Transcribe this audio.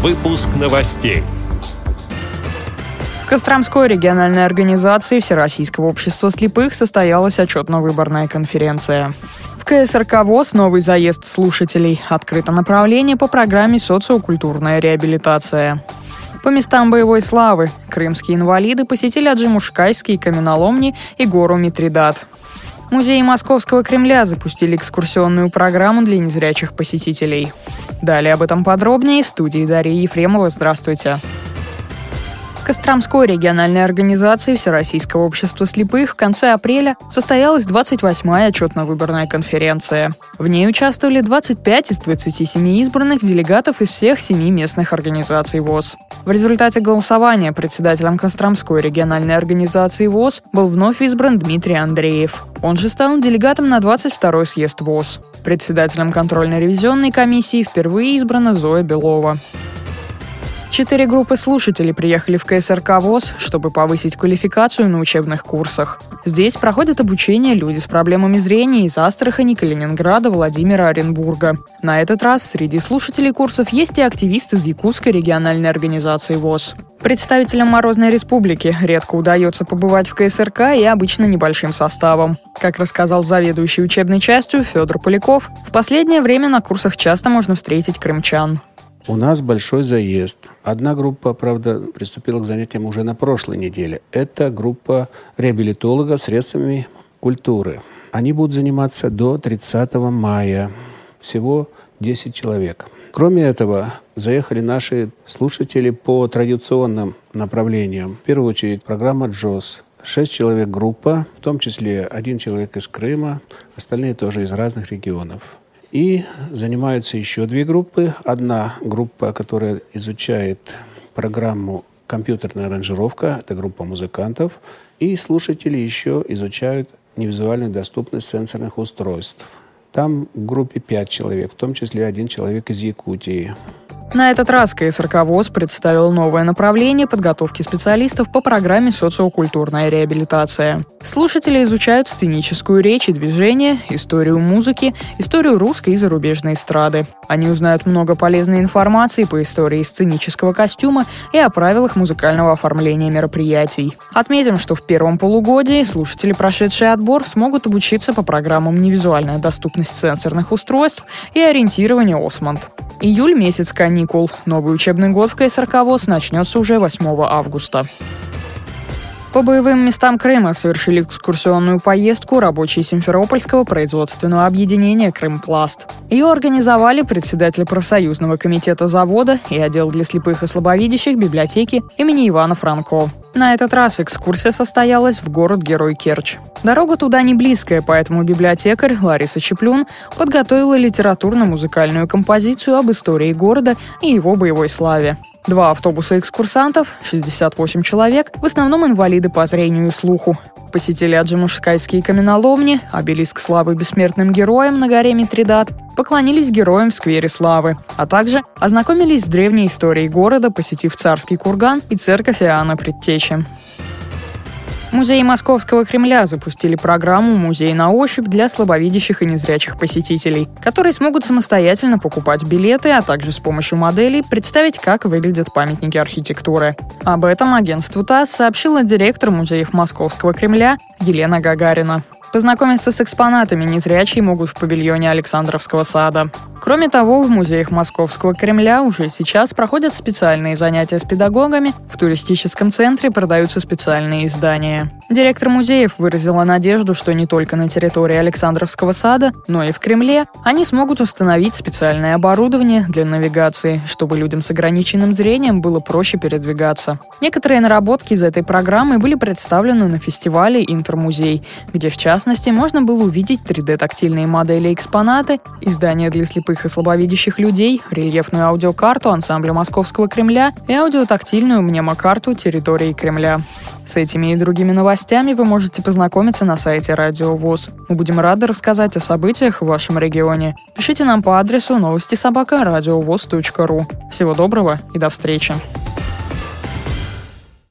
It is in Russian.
Выпуск новостей. В Костромской региональной организации Всероссийского общества слепых состоялась отчетно-выборная конференция. В КСРК ВОЗ новый заезд слушателей. Открыто направление по программе «Социокультурная реабилитация». По местам боевой славы крымские инвалиды посетили Аджимушкайские каменоломни и гору Митридат. Музеи Московского Кремля запустили экскурсионную программу для незрячих посетителей. Далее об этом подробнее в студии Дарья Ефремова. Здравствуйте. Костромской региональной организации Всероссийского общества слепых в конце апреля состоялась 28-я отчетно-выборная конференция. В ней участвовали 25 из 27 избранных делегатов из всех семи местных организаций ВОЗ. В результате голосования председателем Костромской региональной организации ВОЗ был вновь избран Дмитрий Андреев. Он же стал делегатом на 22-й съезд ВОЗ. Председателем контрольно-ревизионной комиссии впервые избрана Зоя Белова. Четыре группы слушателей приехали в КСРК ВОЗ, чтобы повысить квалификацию на учебных курсах. Здесь проходят обучение люди с проблемами зрения из Астрахани, Калининграда, Владимира, Оренбурга. На этот раз среди слушателей курсов есть и активисты из Якутской региональной организации ВОЗ. Представителям Морозной Республики редко удается побывать в КСРК и обычно небольшим составом. Как рассказал заведующий учебной частью Федор Поляков, в последнее время на курсах часто можно встретить крымчан. У нас большой заезд. Одна группа, правда, приступила к занятиям уже на прошлой неделе. Это группа реабилитологов средствами культуры. Они будут заниматься до 30 мая. Всего 10 человек. Кроме этого, заехали наши слушатели по традиционным направлениям. В первую очередь, программа «Джоз». Шесть человек группа, в том числе один человек из Крыма, остальные тоже из разных регионов. И занимаются еще две группы. Одна группа, которая изучает программу «Компьютерная аранжировка», это группа музыкантов. И слушатели еще изучают невизуальную доступность сенсорных устройств. Там в группе пять человек, в том числе один человек из Якутии. На этот раз КСРК ВОЗ представил новое направление подготовки специалистов по программе «Социокультурная реабилитация». Слушатели изучают сценическую речь и движение, историю музыки, историю русской и зарубежной эстрады. Они узнают много полезной информации по истории сценического костюма и о правилах музыкального оформления мероприятий. Отметим, что в первом полугодии слушатели, прошедшие отбор, смогут обучиться по программам «Невизуальная доступность сенсорных устройств» и «Ориентирование Осмонд». Июль – месяц каникул. Новый учебный год в КСРК ВОЗ начнется уже 8 августа. По боевым местам Крыма совершили экскурсионную поездку рабочие Симферопольского производственного объединения «Крымпласт». Ее организовали председатель профсоюзного комитета завода и отдел для слепых и слабовидящих библиотеки имени Ивана Франко. На этот раз экскурсия состоялась в город-герой Керчь. Дорога туда не близкая, поэтому библиотекарь Лариса Чеплюн подготовила литературно-музыкальную композицию об истории города и его боевой славе. Два автобуса экскурсантов, 68 человек, в основном инвалиды по зрению и слуху. Посетили Аджимушкайские каменоломни, обелиск славы бессмертным героям на горе Митридат, поклонились героям в сквере славы, а также ознакомились с древней историей города, посетив царский курган и церковь Иоанна Предтечи. Музеи Московского Кремля запустили программу «Музей на ощупь» для слабовидящих и незрячих посетителей, которые смогут самостоятельно покупать билеты, а также с помощью моделей представить, как выглядят памятники архитектуры. Об этом агентству ТАСС сообщила директор музеев Московского Кремля Елена Гагарина. Познакомиться с экспонатами незрячие могут в павильоне Александровского сада. Кроме того, в музеях Московского Кремля уже сейчас проходят специальные занятия с педагогами, в туристическом центре продаются специальные издания. Директор музеев выразила надежду, что не только на территории Александровского сада, но и в Кремле они смогут установить специальное оборудование для навигации, чтобы людям с ограниченным зрением было проще передвигаться. Некоторые наработки из этой программы были представлены на фестивале «Интермузей», где, в частности, можно было увидеть 3D-тактильные модели экспонаты, издания для слепых и слабовидящих людей, рельефную аудиокарту ансамбля Московского Кремля и аудиотактильную мнемокарту территории Кремля. С этими и другими новостями вы можете познакомиться на сайте Радио ВОЗ. Мы будем рады рассказать о событиях в вашем регионе. Пишите нам по адресу новости собака ру. Всего доброго и до встречи.